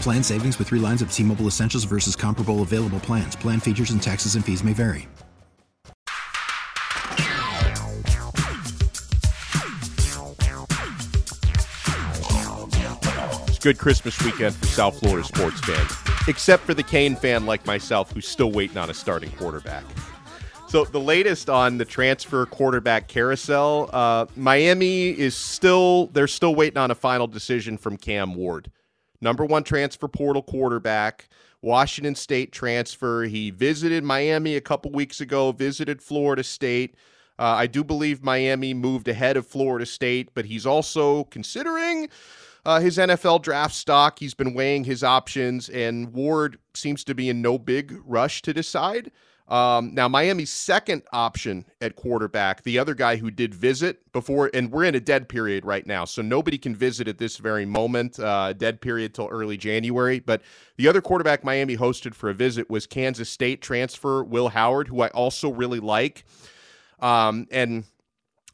Plan savings with three lines of T Mobile Essentials versus comparable available plans. Plan features and taxes and fees may vary. It's good Christmas weekend for South Florida sports fans, except for the Kane fan like myself who's still waiting on a starting quarterback. So the latest on the transfer quarterback carousel, uh, Miami is still they're still waiting on a final decision from Cam Ward number one transfer portal quarterback, Washington State transfer. He visited Miami a couple weeks ago, visited Florida State. Uh, I do believe Miami moved ahead of Florida State, but he's also considering uh, his NFL draft stock. He's been weighing his options, and Ward seems to be in no big rush to decide. Um, now, Miami's second option at quarterback, the other guy who did visit before, and we're in a dead period right now, so nobody can visit at this very moment, uh, dead period till early January. But the other quarterback Miami hosted for a visit was Kansas State transfer Will Howard, who I also really like. Um, and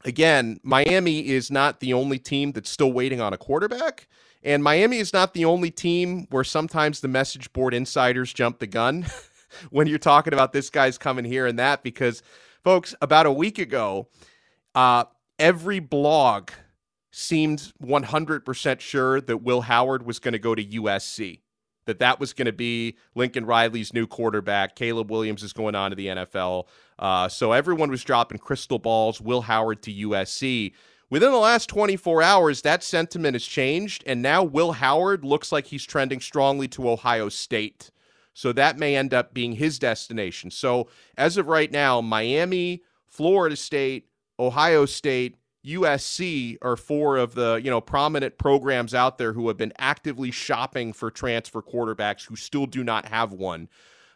again, Miami is not the only team that's still waiting on a quarterback. And Miami is not the only team where sometimes the message board insiders jump the gun. when you're talking about this guy's coming here and that because folks about a week ago uh, every blog seemed 100% sure that will howard was going to go to usc that that was going to be lincoln riley's new quarterback. Caleb williams is going on to the nfl uh, so everyone was dropping crystal balls will howard to usc Within the last 24 hours, that sentiment has changed, and now Will Howard looks like he's trending strongly to Ohio State. So that may end up being his destination. So as of right now, Miami, Florida State, Ohio State, USC are four of the you know prominent programs out there who have been actively shopping for transfer quarterbacks who still do not have one.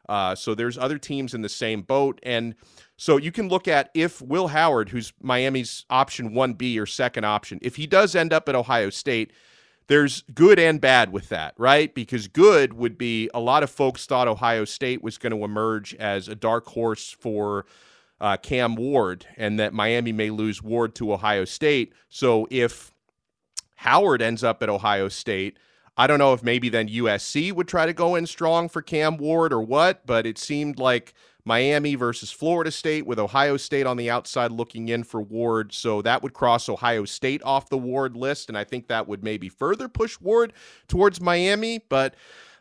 Uh, so there's other teams in the same boat, and so you can look at if Will Howard, who's Miami's option one B or second option, if he does end up at Ohio State, there's good and bad with that, right? Because good would be a lot of folks thought Ohio State was going to emerge as a dark horse for uh, Cam Ward and that Miami may lose Ward to Ohio State. So if Howard ends up at Ohio State, I don't know if maybe then USC would try to go in strong for Cam Ward or what, but it seemed like Miami versus Florida State, with Ohio State on the outside looking in for Ward. So that would cross Ohio State off the Ward list. And I think that would maybe further push Ward towards Miami. But,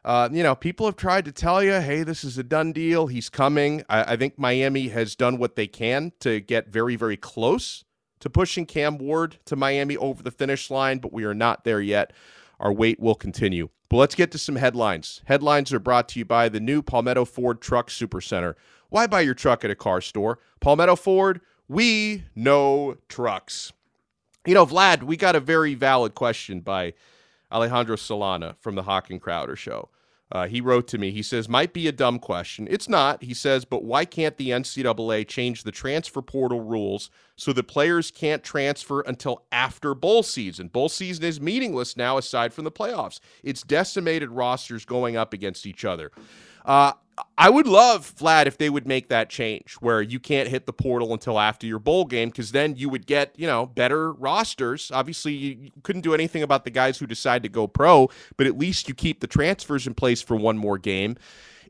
uh, you know, people have tried to tell you, hey, this is a done deal. He's coming. I, I think Miami has done what they can to get very, very close to pushing Cam Ward to Miami over the finish line, but we are not there yet. Our wait will continue. But let's get to some headlines. Headlines are brought to you by the new Palmetto Ford Truck Supercenter. Why buy your truck at a car store? Palmetto Ford, we know trucks. You know, Vlad, we got a very valid question by Alejandro Solana from the Hawk and Crowder show. Uh, he wrote to me. He says, might be a dumb question. It's not. He says, but why can't the NCAA change the transfer portal rules so that players can't transfer until after bowl season? Bowl season is meaningless now, aside from the playoffs. It's decimated rosters going up against each other. Uh, I would love Vlad if they would make that change where you can't hit the portal until after your bowl game because then you would get you know better rosters. Obviously, you couldn't do anything about the guys who decide to go pro, but at least you keep the transfers in place for one more game.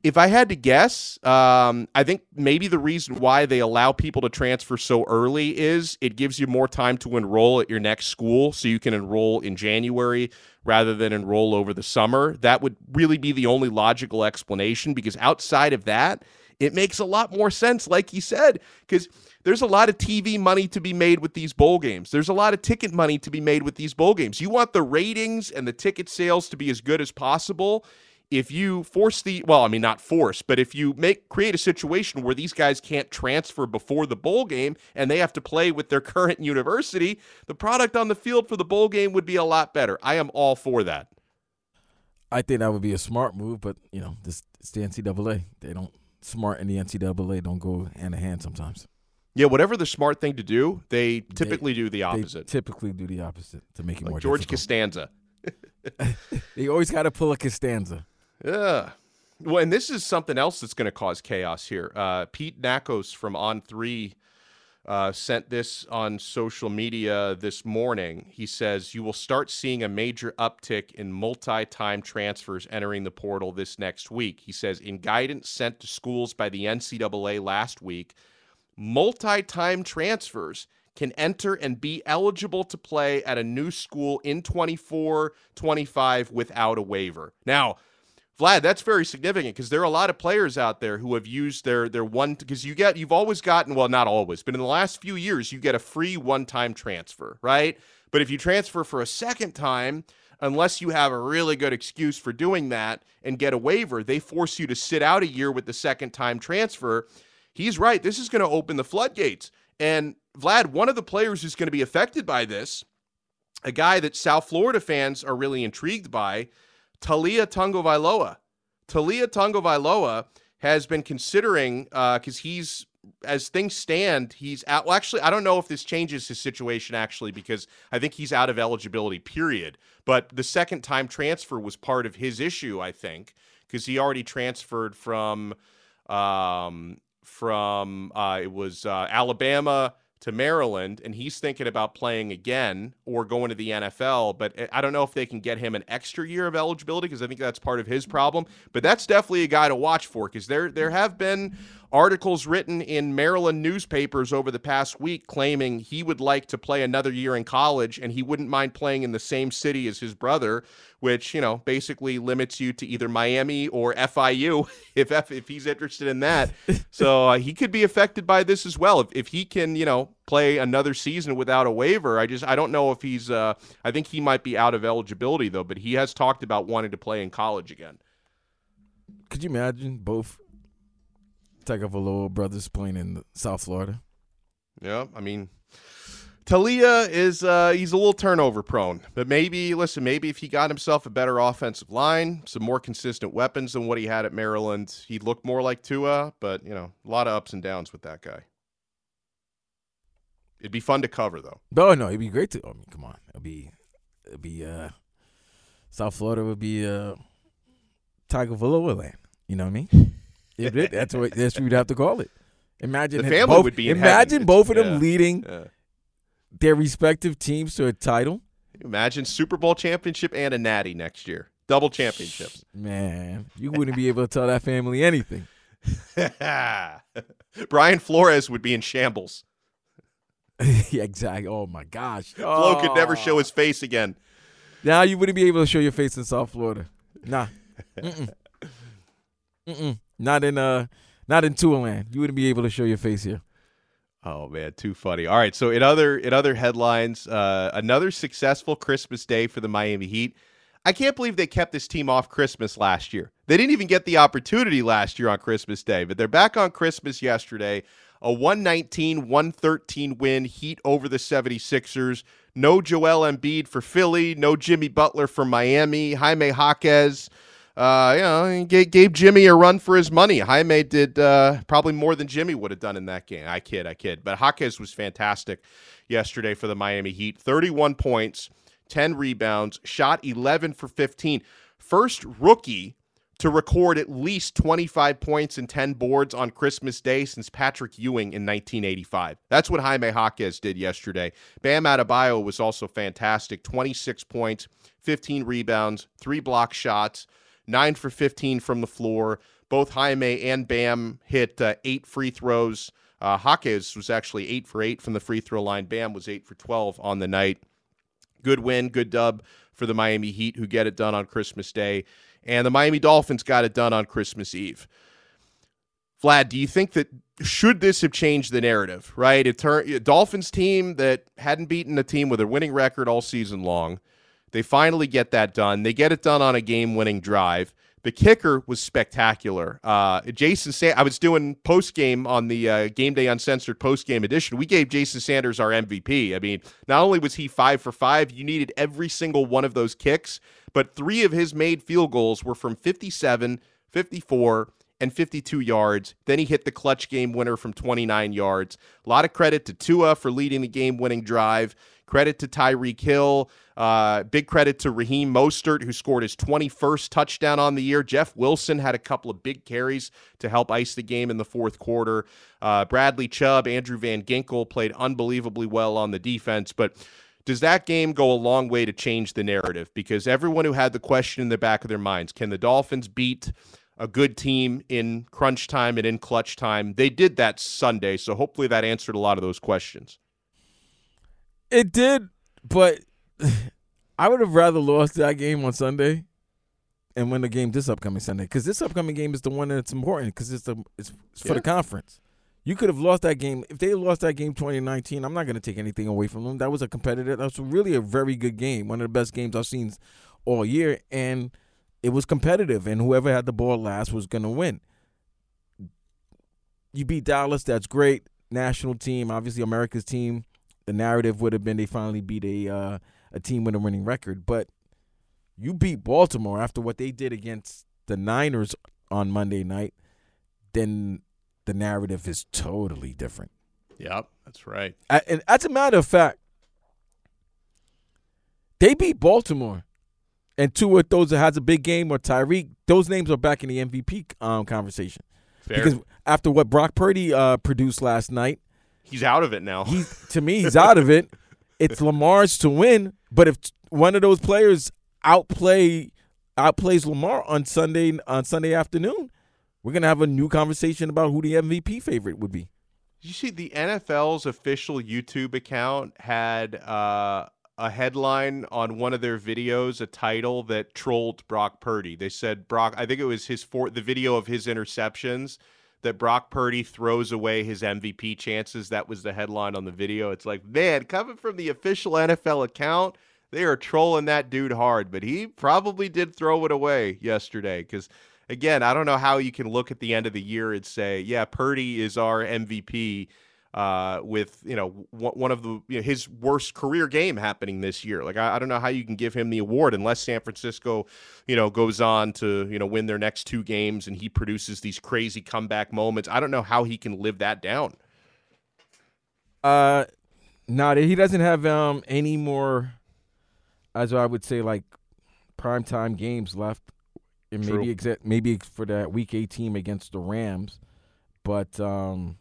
If I had to guess, um, I think maybe the reason why they allow people to transfer so early is it gives you more time to enroll at your next school, so you can enroll in January rather than enroll over the summer. That would really be the only logical explanation because outside of that, it makes a lot more sense, like you said, because there's a lot of TV money to be made with these bowl games. There's a lot of ticket money to be made with these bowl games. You want the ratings and the ticket sales to be as good as possible. If you force the well, I mean not force, but if you make create a situation where these guys can't transfer before the bowl game and they have to play with their current university, the product on the field for the bowl game would be a lot better. I am all for that. I think that would be a smart move, but you know, this it's the NCAA. They don't smart in the NCAA don't go hand in hand sometimes. Yeah, whatever the smart thing to do, they typically they, do the opposite. typically do the opposite to make it like more George difficult. Costanza. they always got to pull a Costanza. Yeah. Well, and this is something else that's going to cause chaos here. Uh, Pete Nakos from On Three uh, sent this on social media this morning. He says you will start seeing a major uptick in multi-time transfers entering the portal this next week. He says in guidance sent to schools by the NCAA last week multi time transfers can enter and be eligible to play at a new school in 24 25 without a waiver. Now, Vlad, that's very significant because there are a lot of players out there who have used their their one because you get you've always gotten well not always but in the last few years you get a free one time transfer right but if you transfer for a second time unless you have a really good excuse for doing that and get a waiver they force you to sit out a year with the second time transfer he's right. This is going to open the floodgates. And Vlad, one of the players who's going to be affected by this, a guy that South Florida fans are really intrigued by, Taulia Tagovailoa. Taulia Tagovailoa has been considering because uh, he's as things stand, he's out. Well, actually, I don't know if this changes his situation actually because I think he's out of eligibility. Period. But the second time transfer was part of his issue, I think, because he already transferred from um, from uh, it was uh, Alabama to Maryland, and he's thinking about playing again or going to the NFL. But I don't know if they can get him an extra year of eligibility because I think that's part of his problem. But that's definitely a guy to watch for because there there have been articles written in Maryland newspapers over the past week claiming he would like to play another year in college and he wouldn't mind playing in the same city as his brother, which, you know, basically limits you to either Miami or FIU if F, if he's interested in that. so uh, he could be affected by this as well. If, if he can, you know, play another season without a waiver, I just I don't know if he's uh, I think he might be out of eligibility though, but he has talked about wanting to play in college again. Could you imagine both Tagovailoa brothers playing in South Florida. Yeah, I mean, Taulia is uh, he's a little turnover prone, but maybe listen, maybe if he got himself a better offensive line, some more consistent weapons than what he had at Maryland, he'd look more like Tua. But you know, a lot of ups and downs with that guy. It'd be fun to cover though. No, no, it'd be great to. I mean, come on, it'd be, it'd be. uh South Florida would be uh Tagovailoa land. You know what I mean? It, that's what that's what you'd have to call it. Imagine the family both, would be. imagine both of them yeah, leading yeah. their respective teams to a title. Imagine Super Bowl championship and a Natty next year, double championships. Man, you wouldn't be able to tell that family anything. Brian Flores would be in shambles. yeah, exactly. Oh my gosh, Flo oh. could never oh. show his face again. Now you wouldn't be able to show your face in South Florida. Nah. Mm-mm. Not in uh not in Touland. You wouldn't be able to show your face here. Oh man, too funny. All right, so in other in other headlines, uh, another successful Christmas day for the Miami Heat. I can't believe they kept this team off Christmas last year. They didn't even get the opportunity last year on Christmas Day, but they're back on Christmas yesterday. A 119 113 win, Heat over the 76ers. No Joel Embiid for Philly, no Jimmy Butler for Miami. Jaime Jaquez uh, you know, gave, gave, Jimmy a run for his money. Jaime did uh, probably more than Jimmy would have done in that game. I kid, I kid. But Jaquez was fantastic yesterday for the Miami Heat. 31 points, 10 rebounds, shot 11 for 15. First rookie to record at least 25 points and 10 boards on Christmas Day since Patrick Ewing in 1985. That's what Jaime Jaquez did yesterday. Bam Adebayo was also fantastic 26 points, 15 rebounds, three block shots nine for 15 from the floor. Both Jaime and Bam hit uh, eight free throws. Uh, was actually eight for eight from the free throw line. Bam was eight for 12 on the night. Good win, good dub for the Miami Heat, who get it done on Christmas Day. And the Miami Dolphins got it done on Christmas Eve. Vlad, do you think that should this have changed the narrative, right? It turned Dolphins team that hadn't beaten a team with a winning record all season long. They finally get that done. They get it done on a game-winning drive. The kicker was spectacular. Uh, Jason, Sa- I was doing post game on the uh, Game Day Uncensored post game edition. We gave Jason Sanders our MVP. I mean, not only was he five for five, you needed every single one of those kicks, but three of his made field goals were from 57, 54, and 52 yards. Then he hit the clutch game winner from 29 yards. A lot of credit to Tua for leading the game winning drive. Credit to Tyreek Hill. Uh, big credit to Raheem Mostert, who scored his 21st touchdown on the year. Jeff Wilson had a couple of big carries to help ice the game in the fourth quarter. Uh, Bradley Chubb, Andrew Van Ginkel played unbelievably well on the defense. But does that game go a long way to change the narrative? Because everyone who had the question in the back of their minds can the Dolphins beat a good team in crunch time and in clutch time? They did that Sunday. So hopefully that answered a lot of those questions. It did, but I would have rather lost that game on Sunday and win the game this upcoming Sunday because this upcoming game is the one that's important because it's the it's, it's for Yeah. the conference. You could have lost that game if they lost that game 2019. I'm not going to take anything away from them. That was a competitive. That was really a very good game. One of the best games I've seen all year, and it was competitive. And whoever had the ball last was going to win. You beat Dallas. That's great. National team, obviously America's team. The narrative would have been they finally beat a uh, a team with a winning record, but you beat Baltimore after what they did against the Niners on Monday night. Then the narrative is totally different. Yep, that's right. And as a matter of fact, they beat Baltimore. And two of those that has a big game or Tyreek, those names are back in the MVP um, conversation. Fair. Because after what Brock Purdy uh, produced last night, He's out of it now. he's to me he's out of it. It's Lamar's to win, but if one of those players outplay outplays Lamar on Sunday on Sunday afternoon, we're gonna have a new conversation about who the MVP favorite would be. You see the NFL's official YouTube account had uh, a headline on one of their videos, a title that trolled Brock Purdy. They said Brock, I think it was his for the video of his interceptions that Brock Purdy throws away his MVP chances. That was the headline on the video. It's like, man, coming from the official NFL account, they are trolling that dude hard, but he probably did throw it away yesterday because again, I don't know how you can look at the end of the year and say, yeah, Purdy is our MVP uh, with you know one of the you know, his worst career game happening this year. Like I, I don't know how you can give him the award unless San Francisco, you know, goes on to you know win their next two games and he produces these crazy comeback moments. I don't know how he can live that down. Uh, no, he doesn't have um any more, as I would say, like primetime games left, and True. maybe exa- maybe for that Week 18 against the Rams, but um,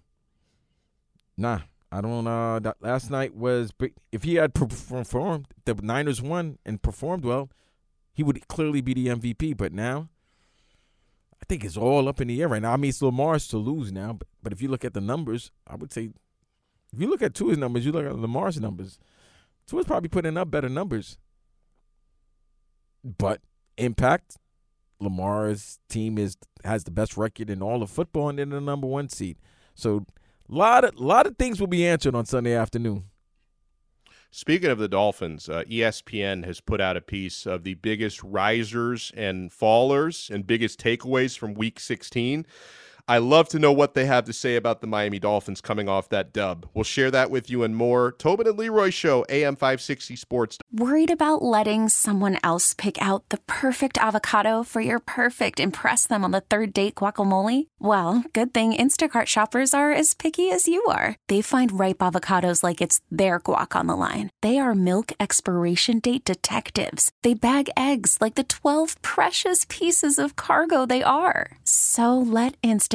nah, I don't. Uh, last night was if he had performed, the Niners won and performed well, he would clearly be the MVP. But now, I think it's all up in the air right now. I mean, it's Lamar's to lose now, but, but if you look at the numbers, I would say if you look at Tua's numbers, you look at Lamar's numbers. Tua's probably putting up better numbers. But impact, Lamar's team is has the best record in all of football and they're the number one seed. So lot of lot of things will be answered on Sunday afternoon. Speaking of the Dolphins, uh, ESPN has put out a piece of the biggest risers and fallers and biggest takeaways from Week 16. I love to know what they have to say about the Miami Dolphins coming off that dub. We'll share that with you and more. Tobin and Leroy Show, AM 560 Sports. Worried about letting someone else pick out the perfect avocado for your perfect impress them on the third date guacamole? Well, good thing Instacart shoppers are as picky as you are. They find ripe avocados like it's their guac on the line. They are milk expiration date detectives. They bag eggs like the 12 precious pieces of cargo they are. So let Instacart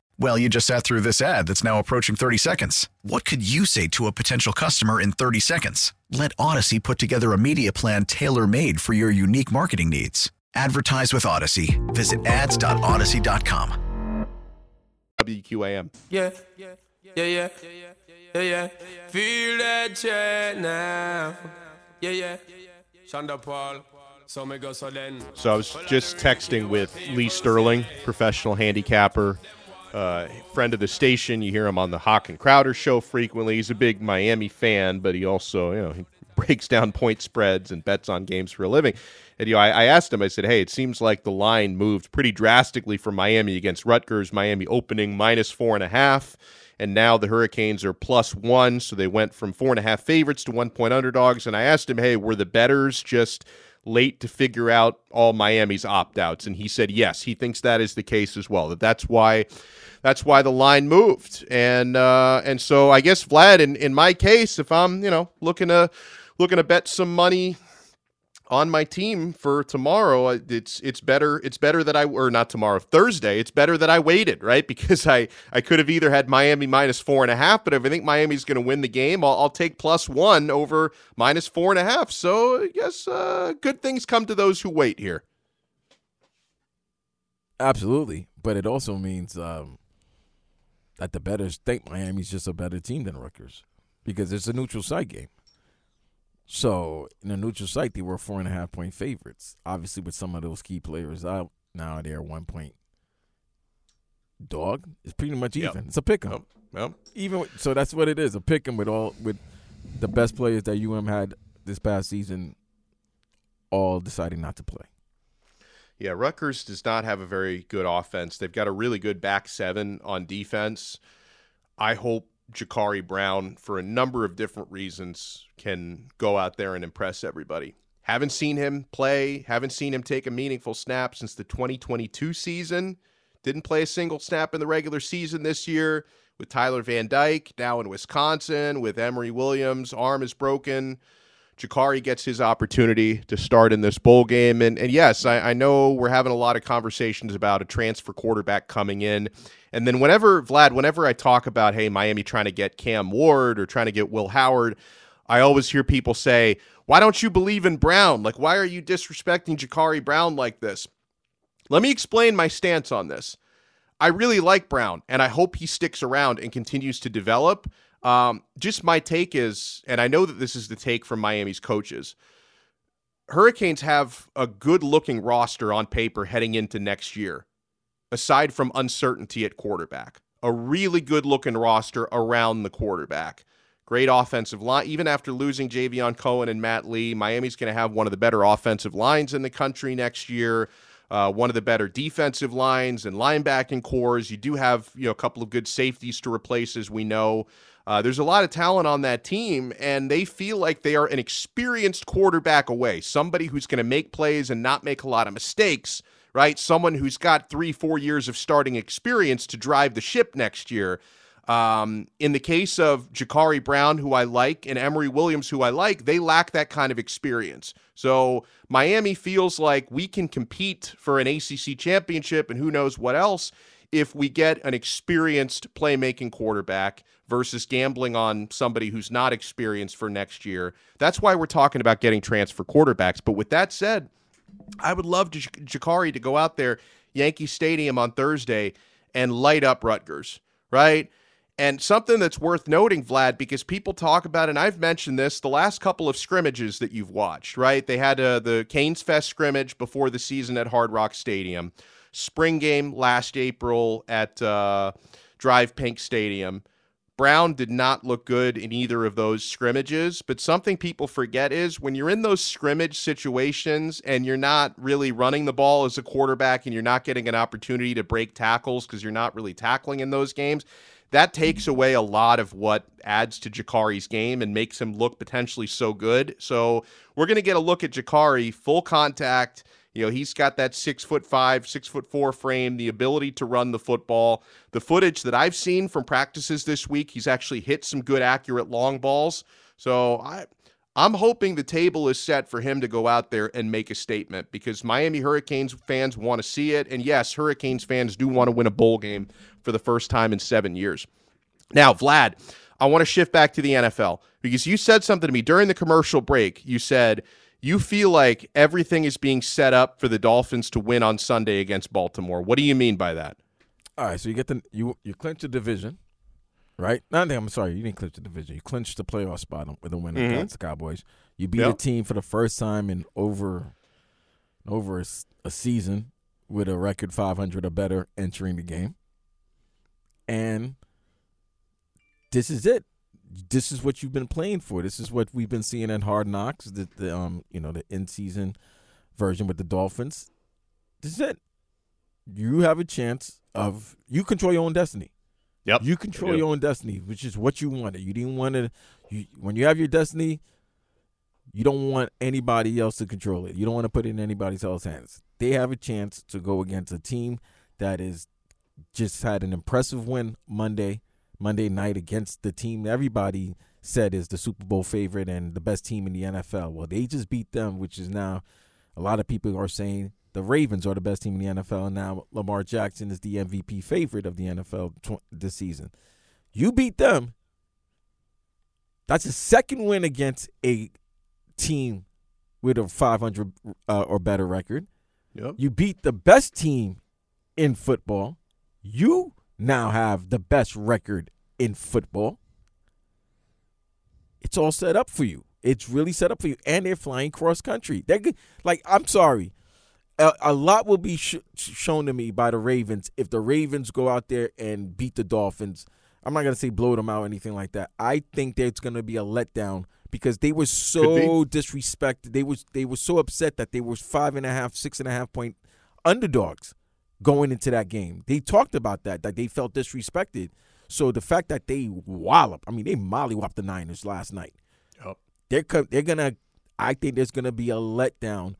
Well, you just sat through this ad that's now approaching 30 seconds. What could you say to a potential customer in 30 seconds? Let Audacy put together a media plan tailor made for your unique marketing needs. Advertise with Audacy. Visit ads.audacy.com. WQAM. Yeah, yeah, yeah, yeah, yeah, yeah. Feel that chat now. Yeah, yeah, Shonda Paul. So me go so then. So I was just texting with Lee Sterling, professional handicapper, uh, friend of the station. You hear him on the Hawk and Crowder show frequently. He's a big Miami fan, but he also, you know, he breaks down point spreads and bets on games for a living. And you know, I, I, asked him. I said, "Hey, it seems like the line moved pretty drastically for Miami against Rutgers. Miami opening minus four and a half, and now the Hurricanes are plus one. So they went from four and a half favorites to one point underdogs. And I asked him, "Hey, were the bettors just?" Late to figure out all Miami's opt-outs and he said yes he thinks that is the case as well that that's why that's why the line moved. And uh, and so I guess Vlad in, in my case if I'm you know looking to looking to bet some money on my team for tomorrow. It's it's better it's better that I or not tomorrow Thursday. It's better that I waited right because I I could have either had Miami minus four and a half, but if I think Miami's going to win the game, I'll, I'll, take plus one over minus four and a half. So I guess uh, good things come to those who wait here. Absolutely, but it also means um, that the bettors think Miami's just a better team than Rutgers because it's a neutral site game. So in a neutral site, they were four and a half point favorites. Obviously, with some of those key players out now, they're one point dog. It's pretty much even. Yep. It's a pick 'em. Yep. yep. Even with, so, that's what it is. A pick 'em with all with the best players that UM had this past season, all deciding not to play. Yeah, Rutgers does not have a very good offense. They've got a really good back seven on defense. I hope Jacurri Brown, for a number of different reasons, can go out there and impress everybody. Haven't seen him play, haven't seen him take a meaningful snap since the 2022 season. Didn't play a single snap in the regular season this year with Tyler Van Dyke, now in Wisconsin with Emory Williams. Arm is broken. Jacurri gets his opportunity to start in this bowl game. And, and yes, I, I, know we're having a lot of conversations about a transfer quarterback coming in. And then whenever, Vlad, whenever I talk about, hey, Miami trying to get Cam Ward or trying to get Will Howard, I always hear people say, why don't you believe in Brown? Like, why are you disrespecting Jacurri Brown like this? Let me explain my stance on this. I really like Brown, and I hope he sticks around and continues to develop. Um, just my take is, and I know that this is the take from Miami's coaches. Hurricanes have a good looking roster on paper heading into next year, aside from uncertainty at quarterback. A really good looking roster around the quarterback. Great offensive line. Even after losing Javion Cohen and Matt Lee, Miami's going to have one of the better offensive lines in the country next year. Uh, one of the better defensive lines and linebacking cores. You do have you know a couple of good safeties to replace, as we know. Uh, there's a lot of talent on that team, and they feel like they are an experienced quarterback away, somebody who's going to make plays and not make a lot of mistakes, right? Someone who's got three, four years of starting experience to drive the ship next year. Um, in the case of Jacurri Brown, who I like, and Emory Williams, who I like, they lack that kind of experience. So Miami feels like we can compete for an ACC championship and who knows what else if we get an experienced playmaking quarterback versus gambling on somebody who's not experienced for next year. That's why we're talking about getting transfer quarterbacks. But with that said, I would love J- Jacurri to go out there, Yankee Stadium on Thursday, and light up Rutgers, right? And something that's worth noting, Vlad, because people talk about, and I've mentioned this, the last couple of scrimmages that you've watched, right? They had uh, the Canes Fest scrimmage before the season at Hard Rock Stadium, spring game last April at uh, DRV PNK Stadium. Brown did not look good in either of those scrimmages, but something people forget is when you're in those scrimmage situations and you're not really running the ball as a quarterback and you're not getting an opportunity to break tackles because you're not really tackling in those games, that takes away a lot of what adds to Jacurri's game and makes him look potentially so good. So we're going to get a look at Jacurri, full contact. You know, he's got that six foot five, six foot four frame, the ability to run the football. The footage that I've seen from practices this week, he's actually hit some good, accurate long balls. So I, I'm hoping the table is set for him to go out there and make a statement because Miami Hurricanes fans want to see it. And yes, Hurricanes fans do want to win a bowl game for the first time in seven years. Now, Vlad, I want to shift back to the NFL because you said something to me during the commercial break. You said you feel like everything is being set up for the Dolphins to win on Sunday against Baltimore. What do you mean by that? All right, so you get the you you clinch the division, right? No, I'm sorry, you didn't clinch the division. You clinched the playoff spot with a win mm-hmm. against the Cowboys. You beat yep. a team for the first time in over over a, a season with a record 500 or better entering the game, and this is it this is what you've been playing for. This is what we've been seeing in Hard Knocks, the, the um you know the in season version with the Dolphins. This is it. You have a chance of you control your own destiny. Yep. You control your own destiny, which is what you wanted. You didn't want to. You, when you have your destiny, you don't want anybody else to control it. You don't want to put it in anybody else's hands. They have a chance to go against a team that is just had an impressive win Monday Monday night against the team everybody said is the Super Bowl favorite and the best team in the NFL. Well, they just beat them, which is now a lot of people are saying the Ravens are the best team in the NFL. And now Lamar Jackson is the MVP favorite of the NFL tw- this season. You beat them. That's a second win against a team with a 500 uh, or better record. Yep. You beat the best team in football. You now have the best record in football. It's all set up for you. It's really set up for you, and they're flying cross country. They're good. Like I'm sorry, a, a lot will be sh- shown to me by the Ravens if the Ravens go out there and beat the Dolphins. I'm not gonna say blow them out or anything like that. I think there's gonna be a letdown because they were so disrespected. They was they were so upset that they were five and a half, six and a half point underdogs going into that game. They talked about that, that they felt disrespected. So the fact that they wallop, I mean, they mollywopped the Niners last night. Yep. They're they're gonna. I think there's gonna be a letdown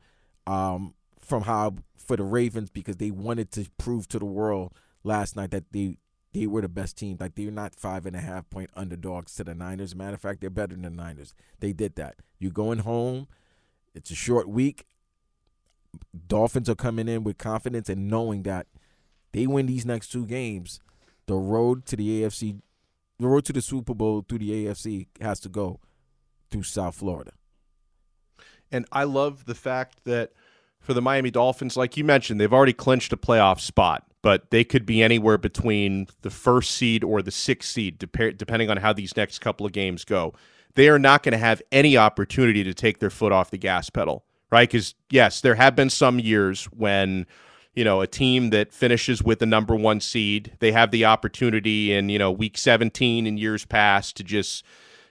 um, from how for the Ravens because they wanted to prove to the world last night that they they were the best team. Like they're not five and a half point underdogs to the Niners. Matter of fact, they're better than the Niners. They did that. You're going home. It's a short week. Dolphins are coming in with confidence and knowing that they win these next two games, the road to the AFC, the road to the Super Bowl through the AFC has to go through South Florida. And I love the fact that for the Miami Dolphins, like you mentioned, they've already clinched a playoff spot, but they could be anywhere between the first seed or the sixth seed, depending on how these next couple of games go. They are not going to have any opportunity to take their foot off the gas pedal right? Because yes, there have been some years when you know a team that finishes with the number one seed, they have the opportunity in you know week 17 in years past to just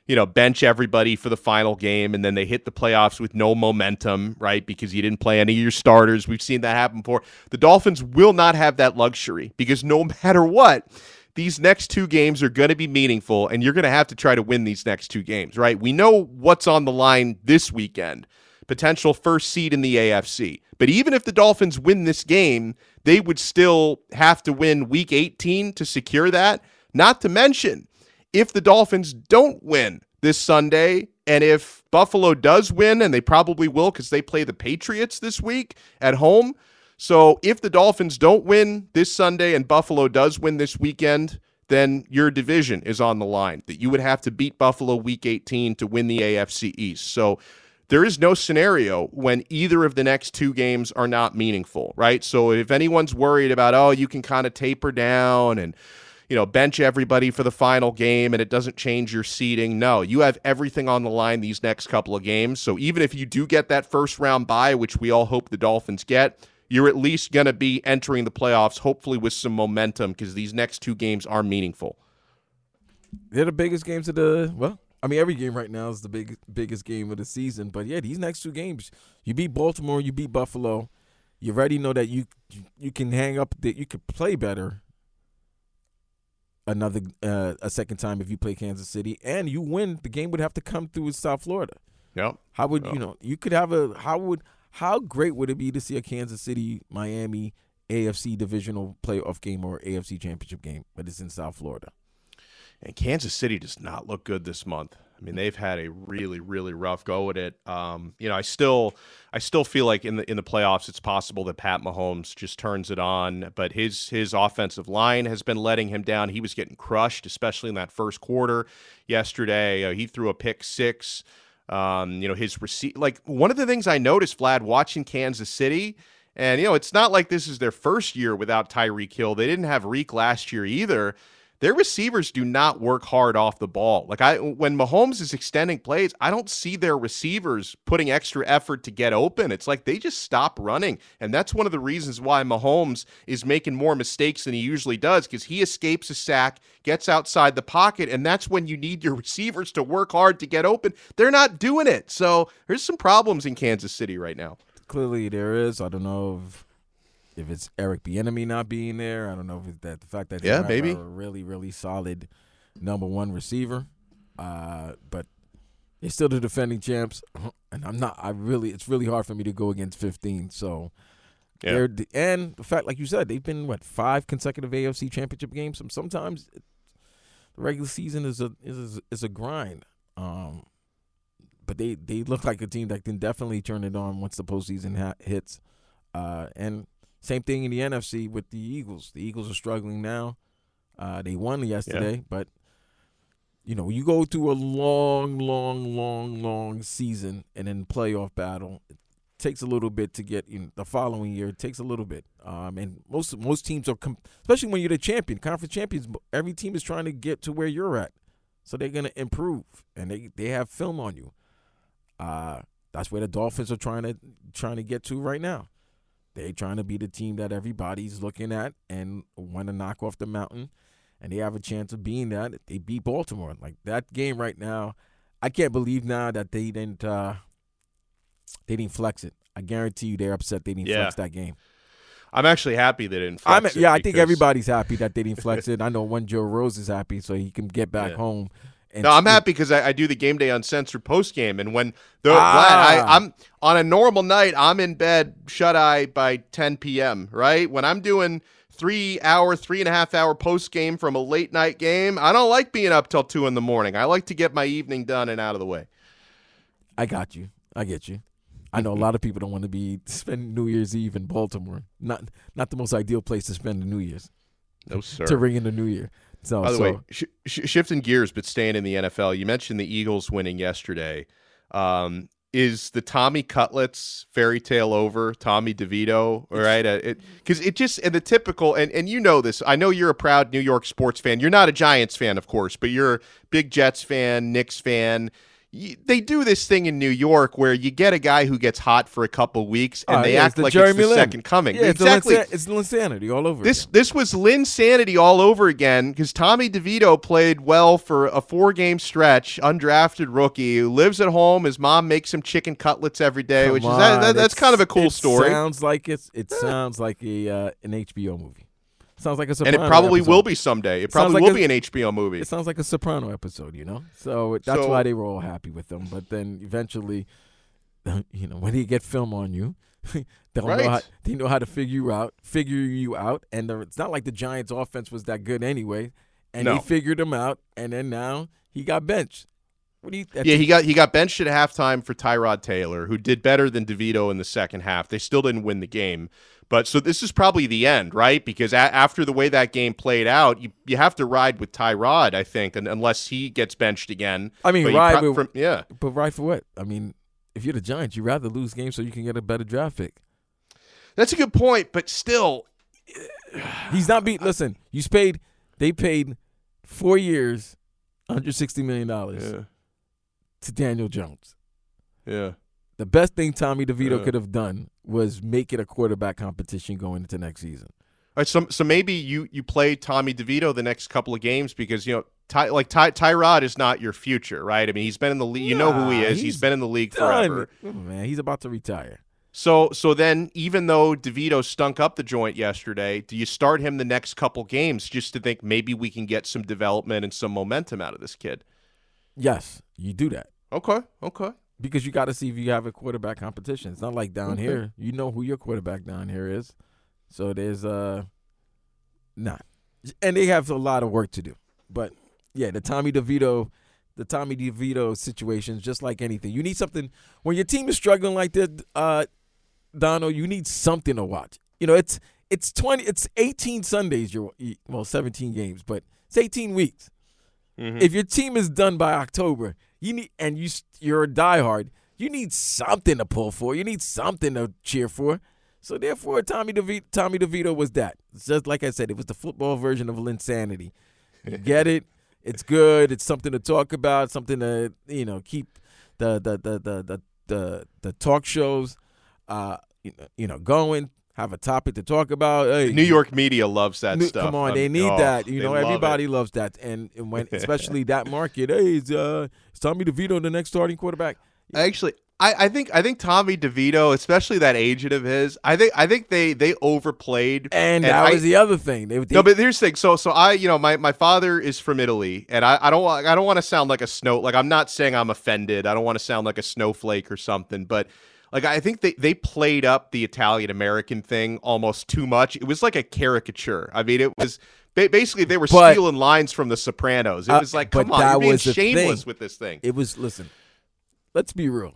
you know bench everybody for the final game, and then they hit the playoffs with no momentum, right? Because you didn't play any of your starters. We've seen that happen before. The Dolphins will not have that luxury because no matter what these next two games are going to be meaningful and you're going to have to try to win these next two games, right? We know what's on the line this weekend potential first seed in the AFC. But even if the Dolphins win this game, they would still have to win week 18 to secure that. Not to mention, if the Dolphins don't win this Sunday, and if Buffalo does win, and they probably will because they play the Patriots this week at home. So if the Dolphins don't win this Sunday and Buffalo does win this weekend, then your division is on the line. That you would have to beat Buffalo week 18 to win the AFC East. So there is no scenario when either of the next two games are not meaningful, right? So if anyone's worried about, oh, you can kind of taper down and, you know, bench everybody for the final game and it doesn't change your seeding. No, you have everything on the line these next couple of games. So even if you do get that first round bye, which we all hope the Dolphins get, you're at least going to be entering the playoffs, hopefully with some momentum, because these next two games are meaningful. They're the biggest games of the well. I mean, every game right now is the big biggest game of the season. But yeah, these next two games, you beat Baltimore, you beat Buffalo. You already know that you you can hang up that you could play better another uh, a second time if you play Kansas City and you win. The game would have to come through with South Florida. Yep. How would Yep. you know? You could have a how would how great would it be to see a Kansas City Miami AFC divisional playoff game or AFC championship game, but it's in South Florida. And Kansas City does not look good this month. I mean, they've had a really, really rough go at it. Um, you know, I still, I still feel like in the in the playoffs, it's possible that Pat Mahomes just turns it on. But his his offensive line has been letting him down. He was getting crushed, especially in that first quarter yesterday. Uh, he threw a pick six. Um, you know, his receipt. Like one of the things I noticed, Vlad, watching Kansas City. And you know, it's not like this is their first year without Tyreek Hill. They didn't have Reek last year either their receivers do not work hard off the ball. Like I when Mahomes is extending plays, I don't see their receivers putting extra effort to get open. It's like they just stop running. And that's one of the reasons why Mahomes is making more mistakes than he usually does because he escapes a sack, gets outside the pocket, and that's when you need your receivers to work hard to get open. They're not doing it. So there's some problems in Kansas City right now. Clearly, there is. I don't know if, if it's Eric Bieniemy not being there. I don't know if it's that the fact that Yeah, maybe. a really really solid number one receiver. Uh, but they're still the defending champs, and I'm not. I really, it's really hard for me to go against 15. So. Yeah. They're and the fact, like you said, they've been what five consecutive AFC Championship games. Some sometimes the regular season is a is a, is a grind. Um, but they they look like a team that can definitely turn it on once the postseason ha- hits. Uh, and same thing in the NFC with the Eagles. The Eagles are struggling now. Uh, they won yesterday, but you know you go through a long, long, long, long season and then playoff battle. It takes a little bit to get know, the following year. It takes a little bit, um, and most most teams are, com- especially when you're the champion, conference champions. Every team is trying to get to where you're at, so they're gonna improve, and they they have film on you. Uh, that's where the Dolphins are trying to trying to get to right now. They're trying to be the team that everybody's looking at and want to knock off the mountain, and they have a chance of being that. They beat Baltimore. Like that game right now, I can't believe now that they didn't uh, they didn't flex it. I guarantee you they're upset they didn't Yeah. flex that game. I'm actually happy they didn't. I'm, it yeah, I think everybody's happy that they didn't flex it. I know one Joe Rose is happy so he can get back Yeah. home. And No, I'm happy because I, I do the game day uncensored post game, and when the Ah. Vlad, I, I'm on a normal night, I'm in bed shut eye by 10 p.m. Right when I'm doing three hour, three and a half hour post game from a late night game, I don't like being up till two in the morning. I like to get my evening done and out of the way. I got you. I get you. I know a lot of people don't want to be spending New Year's Eve in Baltimore. Not not the most ideal place to spend the New Year's No sir. to ring in the New Year. So, By the so way, sh- sh- shifting gears, but staying in the NFL, you mentioned the Eagles winning yesterday. Um, is the Tommy Cutlets fairy tale over? Tommy DeVito, right? Because it, just and the typical and and you know this. I know you're a proud New York sports fan. You're not a Giants fan, of course, but you're a big Jets fan, Knicks fan. They do this thing in New York where you get a guy who gets hot for a couple weeks and Uh, they yeah, act like Jeremy it's the Lin. second coming. Yeah, exactly. It's, insanity all over. This again. this was Linsanity all over again because Tommy DeVito played well for a four game stretch, undrafted rookie who lives at home. His mom makes him chicken cutlets every day, Come which is that, that- that's kind of a cool it story. Sounds like it's it sounds like a uh, an HBO movie. Sounds like a and it probably episode. will be someday. It probably like will a- be an HBO movie. It sounds like a Soprano episode, you know. So that's So- why they were all happy with them. But then eventually, you know, when they get film on you, they'll know how, they know how to figure you out, figure you out. And the, it's not like the Giants' offense was that good anyway. And No. he figured them out, and then now he got benched. What do you? Yeah, he got he got benched at halftime for Tyrod Taylor, who did better than DeVito in the second half. They still didn't win the game, but so this is probably the end, right? Because a- after the way that game played out, you you have to ride with Tyrod, I think, and, unless he gets benched again. I mean, But ride pro- with- from- yeah. But right for what? I mean, if you're the Giants, you'd rather lose games so you can get a better draft pick. That's a good point, but still, He's not beat. Listen, you paid They paid four years, 160 million dollars Yeah. to Daniel Jones. Yeah. The best thing Tommy DeVito Yeah. could have done was make it a quarterback competition going into next season. All right, so so maybe you you play Tommy DeVito the next couple of games because you know Ty, like Ty, Tyrod is not your future, right? I mean, he's been in the league. You know who he is. he's he's been in the league Done. forever. Oh, man, he's about to retire. So so then even though DeVito stunk up the joint yesterday, do you start him the next couple games just to think maybe we can get some development and some momentum out of this kid? Yes, you do that Okay, okay. Because you got to see if you have a quarterback competition. It's not like down Okay. here. You know who your quarterback down here is. So there's uh, nah, and they have a lot of work to do. But yeah, the Tommy DeVito, the Tommy DeVito situation is just like anything. You need something when your team is struggling like that. Uh, Dono, you need something to watch. You know, it's it's twenty, it's eighteen Sundays. You're well, seventeen games, but it's eighteen weeks. Mhm. If your team is done by October, you need and you you're a diehard, you need something to pull for. You need something to cheer for. So therefore, Tommy DeVito, Tommy DeVito was that. Just like I said, it was the football version of Linsanity. You get it? It's good. It's something to talk about. Something to you know keep the the the the the the, the talk shows, uh, you know, you know, going. Have a topic to talk about. Hey, New York media loves that New- stuff. Come on, they need oh, that. You they know, love it. everybody loves that, and, and when especially that market. Hey, is uh, is Tommy DeVito the next starting quarterback? Actually, I, I think I think Tommy DeVito, especially that agent of his, I think I think they they overplayed. And, that I- was the other thing. They, they no, but here's the thing. So, so I, you know, my, my father is from Italy, and I, I don't want I don't want to sound like a snow. Like I'm not saying I'm offended. I don't want to sound like a snowflake or something. But like I think they they played up the Italian American thing almost too much. It was like a caricature. I mean, it was basically they were But- stealing lines from The Sopranos. It Uh, was like, but come on, that you're being shameless with this thing. it was listen. Let's be real.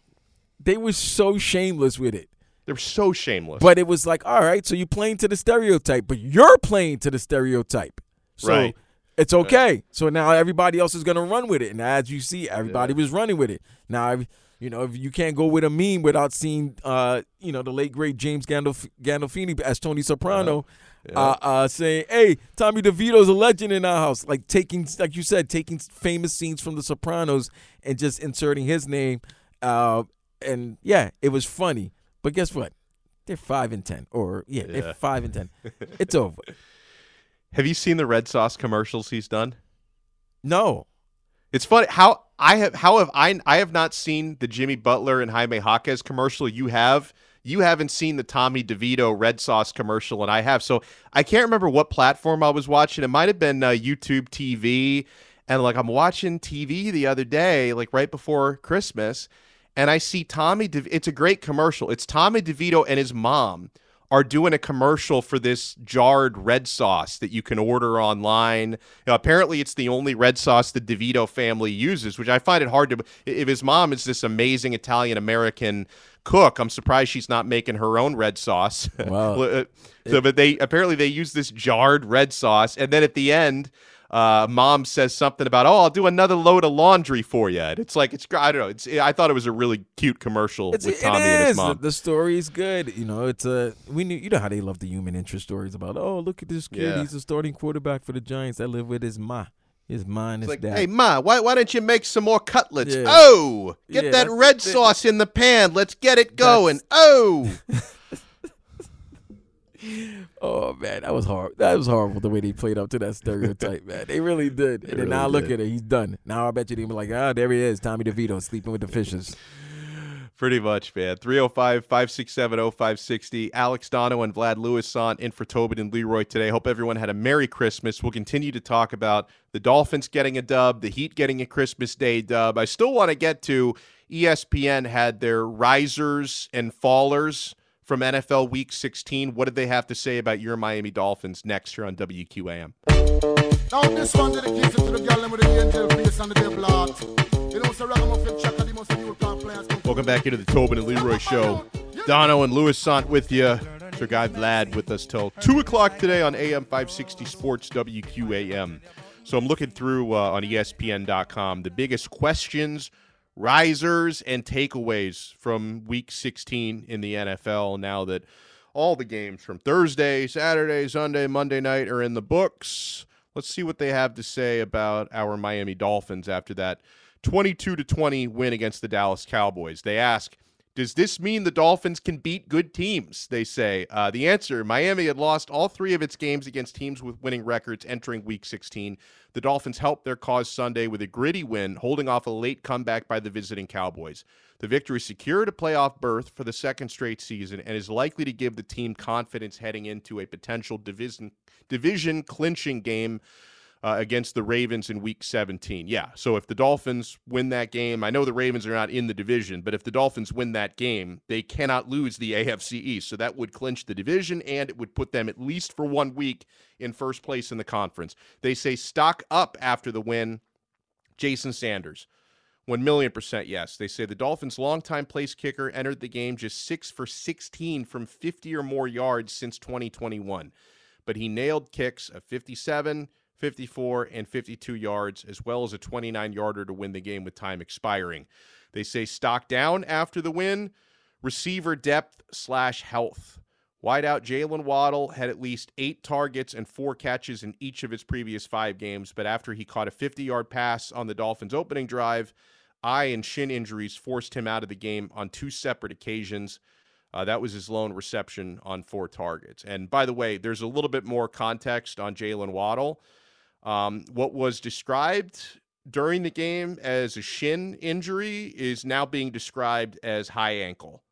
They were so shameless with it. They're so shameless. But it was like, all right, so you're playing to the stereotype, but you're playing to the stereotype. So Right. it's okay. So now everybody else is going to run with it. And as you see, everybody was running with it. Now, you know, if you can't go with a meme without seeing, uh, you know, the late, great James Gandolf- Gandolfini as Tony Soprano uh, uh, saying, hey, Tommy DeVito's a legend in our house. Like taking, like you said, taking famous scenes from The Sopranos and just inserting his name. Uh, and yeah, it was funny. But guess what? They're five and ten, or yeah, Yeah. they're five and ten. It's over. Have you seen the red sauce commercials he's done? No, It's funny how I have how have I I have not seen the Jimmy Butler and Jaime Jaquez commercial. You have. You haven't seen the Tommy DeVito red sauce commercial, and I have. So I can't remember what platform I was watching. It might have been uh, YouTube TV. And like I'm watching TV the other day, like right before Christmas, and I see Tommy. De- it's a great commercial. It's Tommy DeVito and his mom are doing a commercial for this jarred red sauce that you can order online. Know, apparently, it's the only red sauce the DeVito family uses, which I find it hard to. If his mom is this amazing Italian American cook, I'm surprised she's not making her own red sauce. Wow. Uh, so, but they apparently they use this jarred red sauce, and then at the end. Uh, mom says something about, "Oh, I'll do another load of laundry for you." And it's like it's I don't know. It's I thought it was a really cute commercial it's, with it Tommy and his mom. The story is good. You know, it's a we knew you know how they love the human interest stories about. Oh, look at this kid. Yeah. He's a starting quarterback for the Giants. I live with his ma, his ma and his like, dad. hey ma, why why don't you make some more cutlets? Yeah. Oh, get Yeah, that red sauce in the pan. Let's get it going. Oh, Oh man, that was horrible. That was horrible the way they played up to that stereotype, man. They really did. and then really now look at it, he's done. Now I bet you they be like, ah, there he is, Tommy DeVito sleeping with the fishes. pretty much, man. 305-567-0560. Alex Dono and Vlad Lewis on in for Tobin and Leroy today. Hope everyone had a Merry Christmas. We'll continue to talk about the Dolphins getting a dub, the Heat getting a Christmas Day dub. I still want to get to ESPN had their risers and fallers from NFL Week 16. What did they have to say about your Miami Dolphins next year on WQAM? Now this one dedicated to the girl with the angel face and the devil heart. You know, so ragamuffin checker, the most new camp players. Welcome back into the Tobin and Leroy Show. Dono and Lewis Sant with you. Sir Guy Vlad with us till 2 o'clock today on AM 560 Sports WQAM. So I'm looking through uh, on ESPN.com the biggest questions, risers, and takeaways from Week 16 in the NFL now that all the games from Thursday, Saturday, Sunday, Monday night are in the books. Let's see what they have to say about our Miami Dolphins after that 22 to 20 win against the Dallas Cowboys. They ask, does this mean the Dolphins can beat good teams? They say. Uh, the answer Miami had lost all three of its games against teams with winning records entering week 16. The Dolphins helped their cause Sunday with a gritty win, holding off a late comeback by the visiting Cowboys. The victory secured a playoff berth for the second straight season and is likely to give the team confidence heading into a potential division division clinching game uh, against the Ravens in Week 17. Yeah, so if the Dolphins win that game, I know the Ravens are not in the division, but if the Dolphins win that game, they cannot lose the AFC East. So that would clinch the division and it would put them at least for one week in first place in the conference. They say stock up after the win. Jason Sanders. 1 million percent yes. They say the Dolphins' longtime place kicker entered the game just 6 for 16 from 50 or more yards since 2021. But he nailed kicks of 57, 54, and 52 yards, as well as a 29 yarder to win the game with time expiring. They say stock down after the win, receiver depth slash health. Wideout Jaylen Waddle had at least eight targets and four catches in each of his previous five games, but after he caught a 50 yard pass on the Dolphins' opening drive, eye and shin injuries forced him out of the game on two separate occasions. Uh, that was his lone reception on four targets. And by the way, there's a little bit more context on Jaylen Waddle. Um, what was described during the game as a shin injury is now being described as high ankle,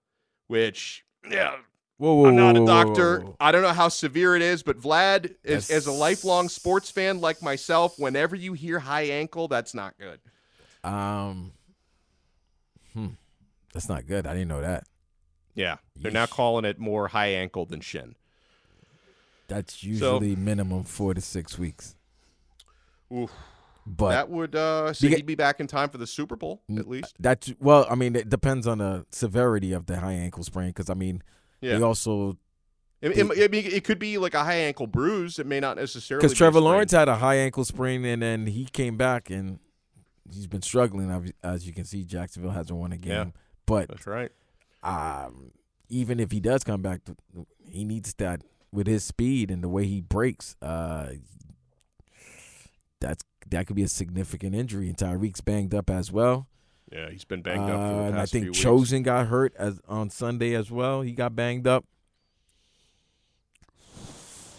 which, yeah, Whoa, whoa, I'm not whoa, a doctor. I don't know how severe it is, but Vlad, as, as a lifelong sports fan like myself, whenever you hear high ankle, that's not good. Um, hmm, that's not good. I didn't know that. Yeah, they're now calling it more high ankle than shin. That's usually minimum four to six weeks. Oof. But that would uh, so he'd be back in time for the Super Bowl at least. That's well, I mean, it depends on the severity of the high ankle sprain because I mean, Yeah. they also I mean, I mean, it could be like a high ankle bruise. It may not necessarily because Trevor sprain. Lawrence had a high ankle sprain and then he came back and he's been struggling. As- As you can see, Jacksonville hasn't won a game. Yeah. But That's right. um, even if he does come back, he needs that with his speed and the way he breaks. Uh, that's that could be a significant injury. And Tyreek's banged up as well. Yeah, he's been banged up for Uh, the and I think few weeks. Chosen got hurt as on Sunday as well. He got banged up.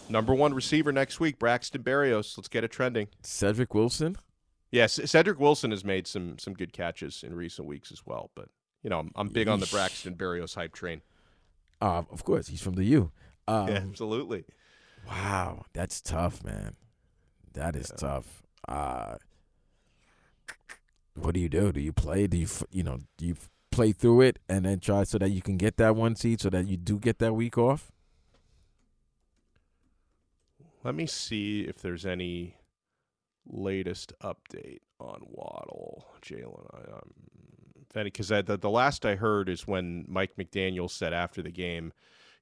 Number one receiver next week, Braxton Berrios. Let's get it trending. Cedric Wilson. Yes, Cedric Wilson has made some some good catches in recent weeks as well. But you know, I'm, I'm big on the Braxton Berrios hype train. Uh, of course, he's from the U. Um, yeah, absolutely. Wow, that's tough, man. That is tough. Uh, what do you do? Do you play? Do you you know? Do you play through it and then try so that you can get that one seed, so that you do get that week off? Let me see if there's any latest update on Waddle, Jaylen. I- Um, if any, because the, the last I heard is when Mike McDaniel said after the game.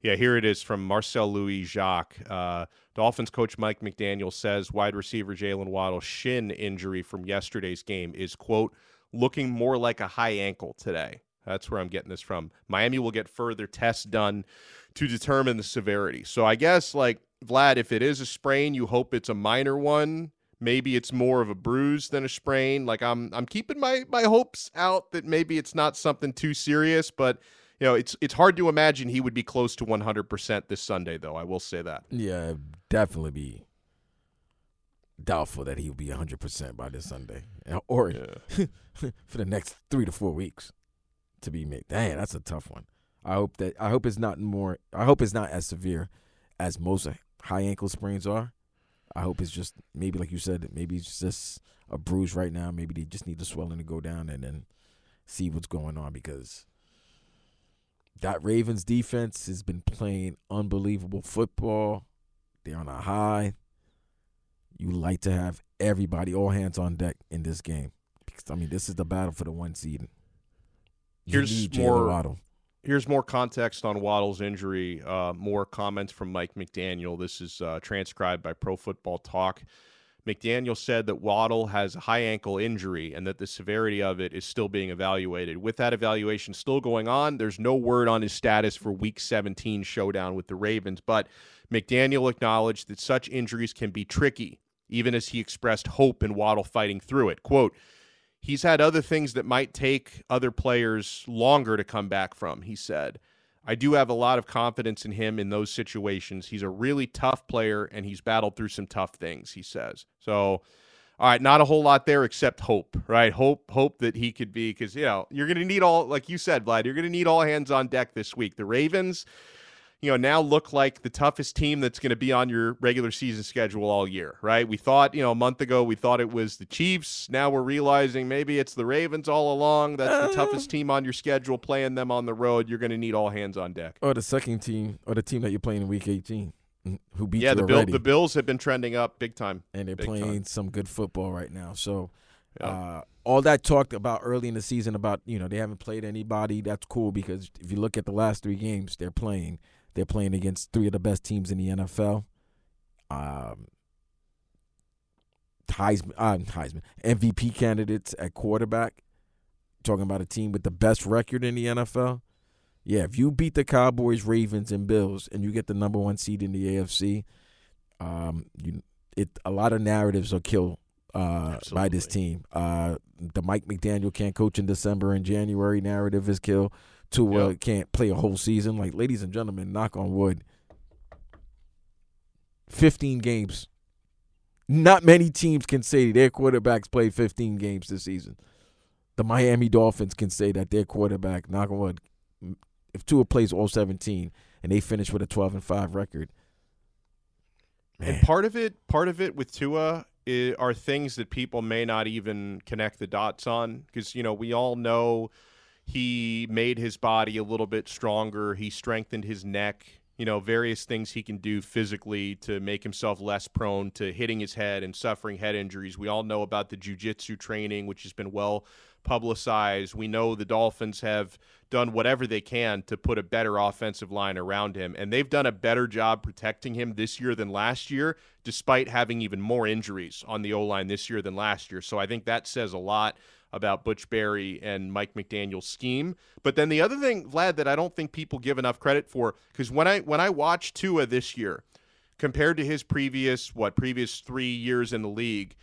Yeah, here it is from Marcel Louis Jacques. Uh, Dolphins coach Mike McDaniel says wide receiver Jaylen Waddle's shin injury from yesterday's game is, quote, looking more like a high ankle today. That's where I'm getting this from. Miami will get further tests done to determine the severity. So I guess, like, Vlad, if it is a sprain, you hope it's a minor one. Maybe it's more of a bruise than a sprain. Like I'm I'm keeping my my hopes out that maybe it's not something too serious, but you know, it's it's hard to imagine he would be close to 100% this Sunday though. I will say that. Yeah, definitely be doubtful that he'll be hundred percent by this Sunday, or for the next three to four weeks to be made. Dang, that's a tough one. I hope that I hope it's not more. I hope it's not as severe as most high ankle sprains are. I hope it's just maybe like you said, maybe it's just a bruise right now. Maybe they just need the swelling to go down and then see what's going on because that Ravens defense has been playing unbelievable football. They're on a high. You like to have everybody, all hands on deck in this game. Because I mean, this is the battle for the one seed. You Here's more Waddle. Here's more context on Waddle's injury. Uh, more comments from Mike McDaniel. This is uh, transcribed by Pro Football Talk. McDaniel said that Waddle has a high ankle injury and that the severity of it is still being evaluated. With that evaluation still going on, there's no word on his status for Week 17 showdown with the Ravens. But McDaniel acknowledged that such injuries can be tricky, even as he expressed hope in Waddle fighting through it. Quote, He's had other things that might take other players longer to come back from, he said. I do have a lot of confidence in him in those situations. He's a really tough player and he's battled through some tough things, he says. So, all right, not a whole lot there except hope, right? Hope, hope that he could be because you know you're going to need all, like you said, Vlad. You're going to need all hands on deck this week. The Ravens, you know, now look like the toughest team that's going to be on your regular season schedule all year, right? We thought, you know, a month ago we thought it was the Chiefs. Now we're realizing maybe it's the Ravens all along. That's the Uh. toughest team on your schedule. Playing them on the road, you're going to need all hands on deck. Or the second team, or the team that you're playing in Week 18, mm, who beat yeah, the Bill, the Bills have been trending up big time, and they're big playing time. some good football right now. So, Yeah. uh, all that talked about early in the season about you know they haven't played anybody. That's cool because if you look at the last three games they're playing, they're playing against three of the best teams in the NFL. Um, Heisman, uh, Heisman MVP candidates at quarterback. Talking about a team with the best record in the NFL. Yeah, if you beat the Cowboys, Ravens, and Bills, and you get the number one seed in the AFC, um, you it a lot of narratives are killed uh, by this team. Uh, the Mike McDaniel can't coach in December and January narrative is killed. Tua uh, Yep. can't play a whole season. Like, ladies and gentlemen, knock on wood. Fifteen games. Not many teams can say their quarterbacks played 15 games this season. The Miami Dolphins can say that their quarterback, knock on wood, if Tua plays all 17 and they finish with a 12 and 5 record, And part of it, part of it with Tua i are things that people may not even connect the dots on because you know we all know he made his body a little bit stronger. He strengthened his neck. You know, various things he can do physically to make himself less prone to hitting his head and suffering head injuries. We all know about the jujitsu training, which has been well publicized. We know the Dolphins have done whatever they can to put a better offensive line around him, and they've done a better job protecting him this year than last year, despite having even more injuries on the O line this year than last year. So I think that says a lot about Butch Barry and Mike McDaniel's scheme. But then the other thing, Vlad, that I don't think people give enough credit for, because when I when I watched Tua this year, compared to his previous what previous three years in the league,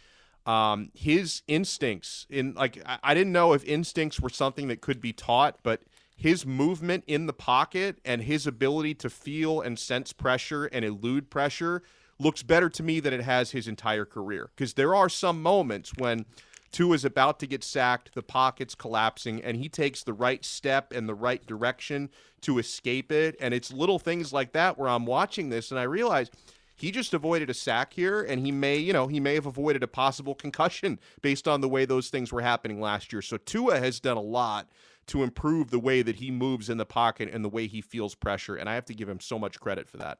um, his instincts in like I, I didn't know if instincts were something that could be taught, but his movement in the pocket and his ability to feel and sense pressure and elude pressure looks better to me than it has his entire career. Because there are some moments when Tua is about to get sacked, the pocket's collapsing, and he takes the right step and the right direction to escape it. And it's little things like that where I'm watching this and I realize he just avoided a sack here and he may, you know, he may have avoided a possible concussion based on the way those things were happening last year. So Tua has done a lot to improve the way that he moves in the pocket and the way he feels pressure. And I have to give him so much credit for that.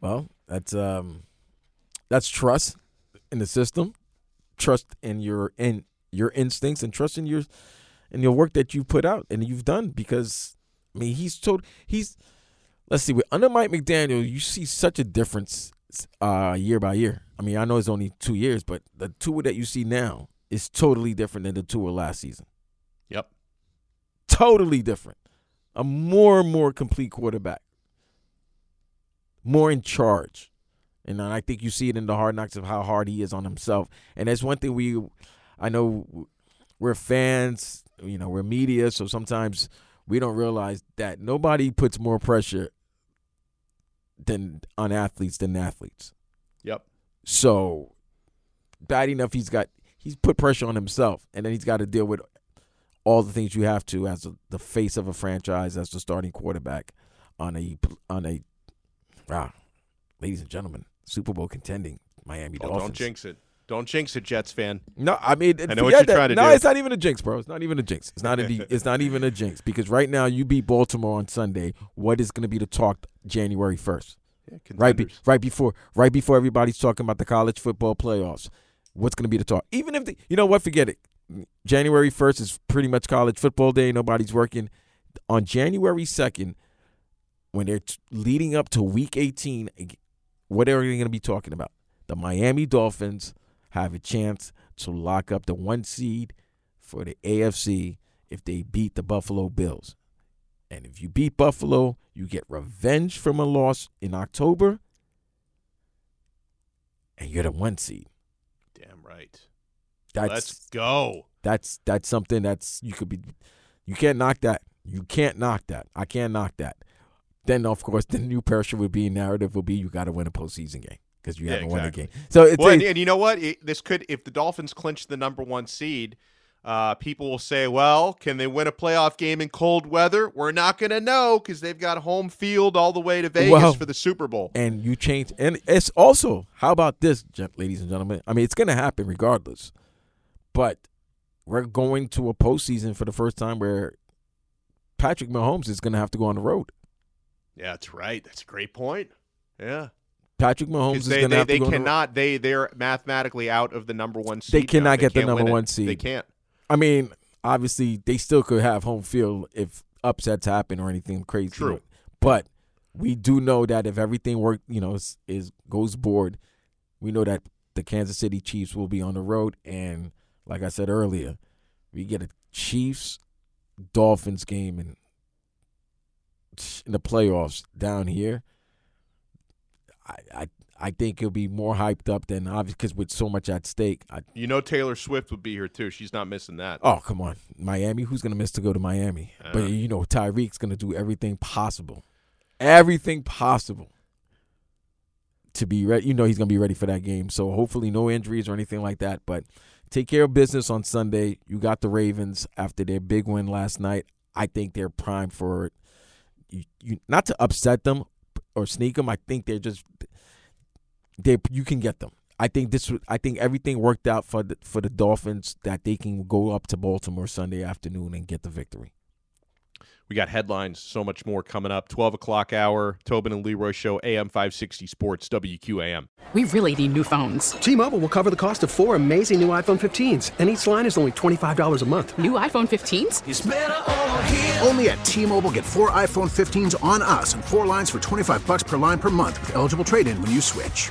Well, that's um, that's trust in the system, trust in your in your instincts, and trust in your in your work that you put out and you've done. Because I mean, he's told he's let's see, with under Mike McDaniel, you see such a difference uh, year by year. I mean, I know it's only two years, but the Tua that you see now is totally different than the Tua last season. Yep. Totally different. A more and more complete quarterback. More in charge. And I think you see it in the hard knocks of how hard he is on himself. And that's one thing we, I know we're fans, you know, we're media, so sometimes we don't realize that nobody puts more pressure than on athletes than athletes. Yep. So bad enough he's got he's put pressure on himself and then he's got to deal with all the things you have to as a, the face of a franchise as the starting quarterback on a on a wow, ladies and gentlemen, Super Bowl contending Miami Oh, Dolphins. don't jinx it. Don't jinx it, Jets fan. No, I mean, I know what you're that. trying to no, do. it's not even a jinx, bro. It's not even a jinx. It's not a. it's not even a jinx because right now you beat Baltimore on Sunday. What is going to be the talk January first? Yeah, right, be, right before, right before everybody's talking about the college football playoffs. What's going to be the talk? Even if the, you know what, forget it. January first is pretty much college football day. Nobody's working. On January second, when they're t- leading up to Week 18, what are they going to be talking about? The Miami Dolphins have a chance to lock up the one seed for the AFC if they beat the Buffalo Bills. And if you beat Buffalo, you get revenge from a loss in October, and you're the one seed. Damn right. That's Let's go. That's that's something that's you could be. You can't knock that. You can't knock that. I can't knock that. Then of course the new pressure would be narrative will be you got to win a postseason game because you Yeah, haven't won a game. So it's Well, a- and, and you know what? It, this could, if the Dolphins clinch the number one seed, uh, people will say, "Well, can they win a playoff game in cold weather?" We're not going to know because they've got home field all the way to Vegas Well, for the Super Bowl. and you change and it's also how about this ladies and gentlemen i mean it's going to happen regardless but we're going to a postseason for the first time where patrick mahomes is going to have to go on the road Yeah, that's right. That's a great point. Yeah, patrick mahomes is they going to they, have to they go on the cannot they they're mathematically out of the number one seed. they cannot get the number one seed They can't. i mean obviously they still could have home field if upsets happen or anything crazy True. but we do know that if everything work you know is, is goes board we know that the kansas city chiefs will be on the road and like i said earlier we get a chiefs dolphins game in, in the playoffs down here i i, I think he'll be more hyped up than obvious because with so much at stake I, You know Taylor Swift would be here too. She's not missing that. Oh, come on. Miami? Who's going to miss to go to Miami? Uh. but you know, Tyreek's going to do everything possible. Everything possible to be ready. You know, he's going to be ready for that game. So hopefully, no injuries or anything like that. But take care of business on Sunday. You got the Ravens after their big win last night. I think they're primed for you, you not to upset them or sneak them. I think they're just they you can get them. I think this. I think everything worked out for the for the Dolphins that they can go up to Baltimore Sunday afternoon and get the victory. We got headlines, so much more coming up. 12 o'clock hour, Tobin and Leroy Show, AM 560 Sports, WQAM. We really need new phones. T-Mobile will cover the cost of four amazing new iPhone 15s, and each line is only $25 a month. New iPhone 15s? Only at T-Mobile get four iPhone 15s on us and four lines for 25 bucks per line per month with eligible trade-in when you switch.